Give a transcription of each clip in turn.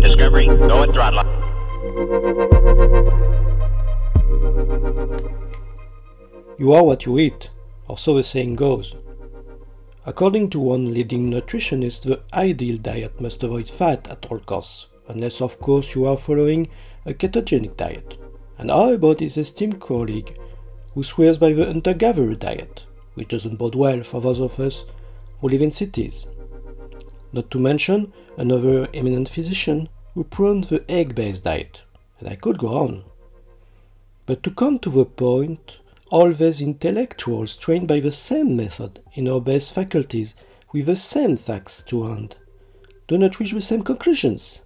Discovery, go and throttle. You are what you eat, or so the saying goes. According to one leading nutritionist, the ideal diet must avoid fat at all costs, unless, of course, you are following a ketogenic diet. And how about his esteemed colleague who swears by the hunter-gatherer diet, which doesn't bode well for those of us who live in cities? Not to mention another eminent physician who prone the egg-based diet, and I could go on. But to come to the point, all these intellectuals trained by the same method in our best faculties with the same facts to hand do not reach the same conclusions.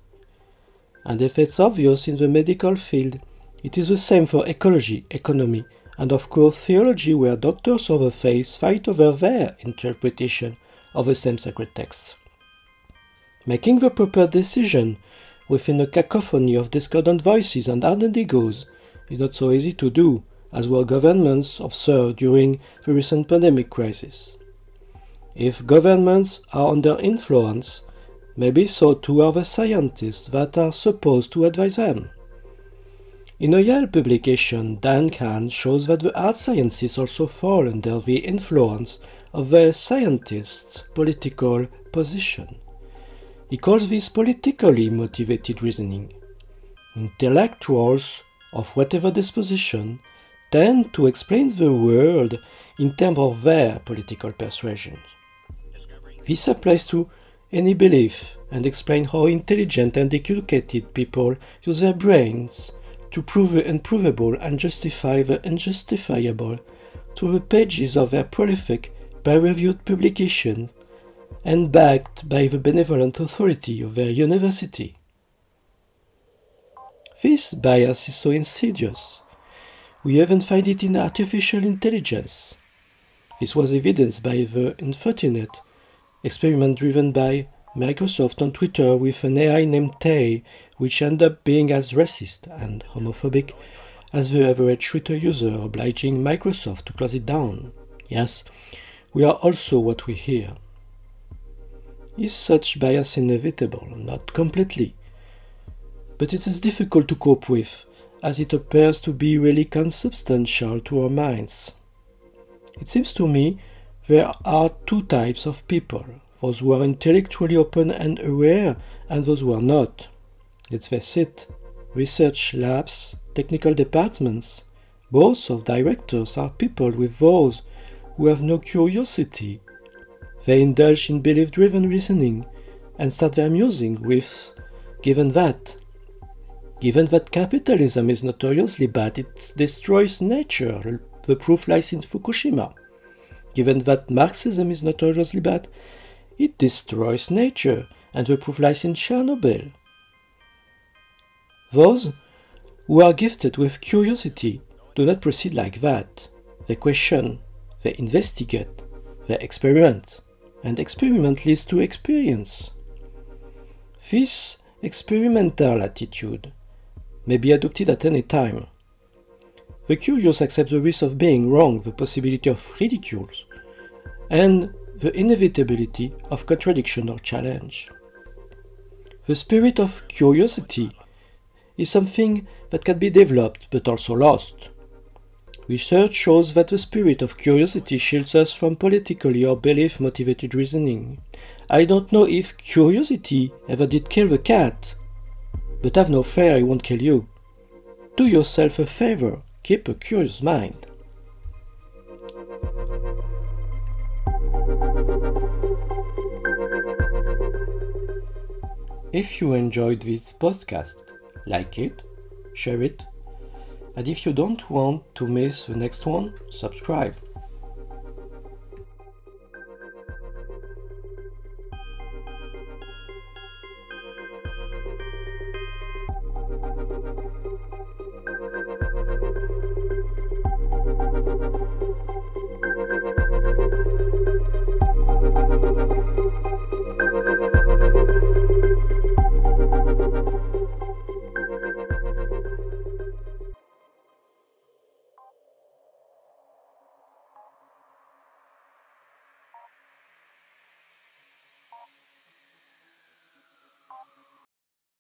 And if it's obvious in the medical field, it is the same for ecology, economy, and of course theology, where doctors of the faith fight over their interpretation of the same sacred texts. Making the proper decision within a cacophony of discordant voices and ardent egos is not so easy to do as were governments observed during the recent pandemic crisis. If governments are under influence, maybe so too are the scientists that are supposed to advise them. In a Yale publication, Dan Kahan shows that the art sciences also fall under the influence of the scientists' political position. He calls this politically motivated reasoning. Intellectuals of whatever disposition tend to explain the world in terms of their political persuasions. This applies to any belief and explain how intelligent and educated people use their brains to prove the unprovable and justify the unjustifiable to the pages of their prolific, peer-reviewed publications and backed by the benevolent authority of their university. This bias is so insidious we even find it in artificial intelligence. This was evidenced by the unfortunate experiment driven by Microsoft on Twitter with an AI named Tay, which ended up being as racist and homophobic as the average Twitter user, obliging Microsoft to close it down. Yes, we are also what we hear. Is such bias inevitable? Not completely. But it is difficult to cope with as it appears to be really consubstantial to our minds. It seems to me there are two types of people those who are intellectually open and aware, and those who are not. Let's face it, research labs, technical departments, both of directors are people with those who have no curiosity. They indulge in belief driven reasoning and start their musing with, given that, Given that capitalism is notoriously bad, it destroys nature. The proof lies in Fukushima. Given that Marxism is notoriously bad, it destroys nature, and the proof lies in Chernobyl. Those who are gifted with curiosity do not proceed like that. They question, they investigate, they experiment, and experiment leads to experience. This experimental attitude may be adopted at any time. The curious accept the risk of being wrong, the possibility of ridicule, and the inevitability of contradiction or challenge. The spirit of curiosity is something that can be developed but also lost. Research shows that the spirit of curiosity shields us from politically or belief motivated reasoning. I don't know if curiosity ever did kill the cat, but have no fear, I won't kill you. Do yourself a favor, keep a curious mind. If you enjoyed this podcast, like it, share it, and if you don't want to miss the next one, subscribe.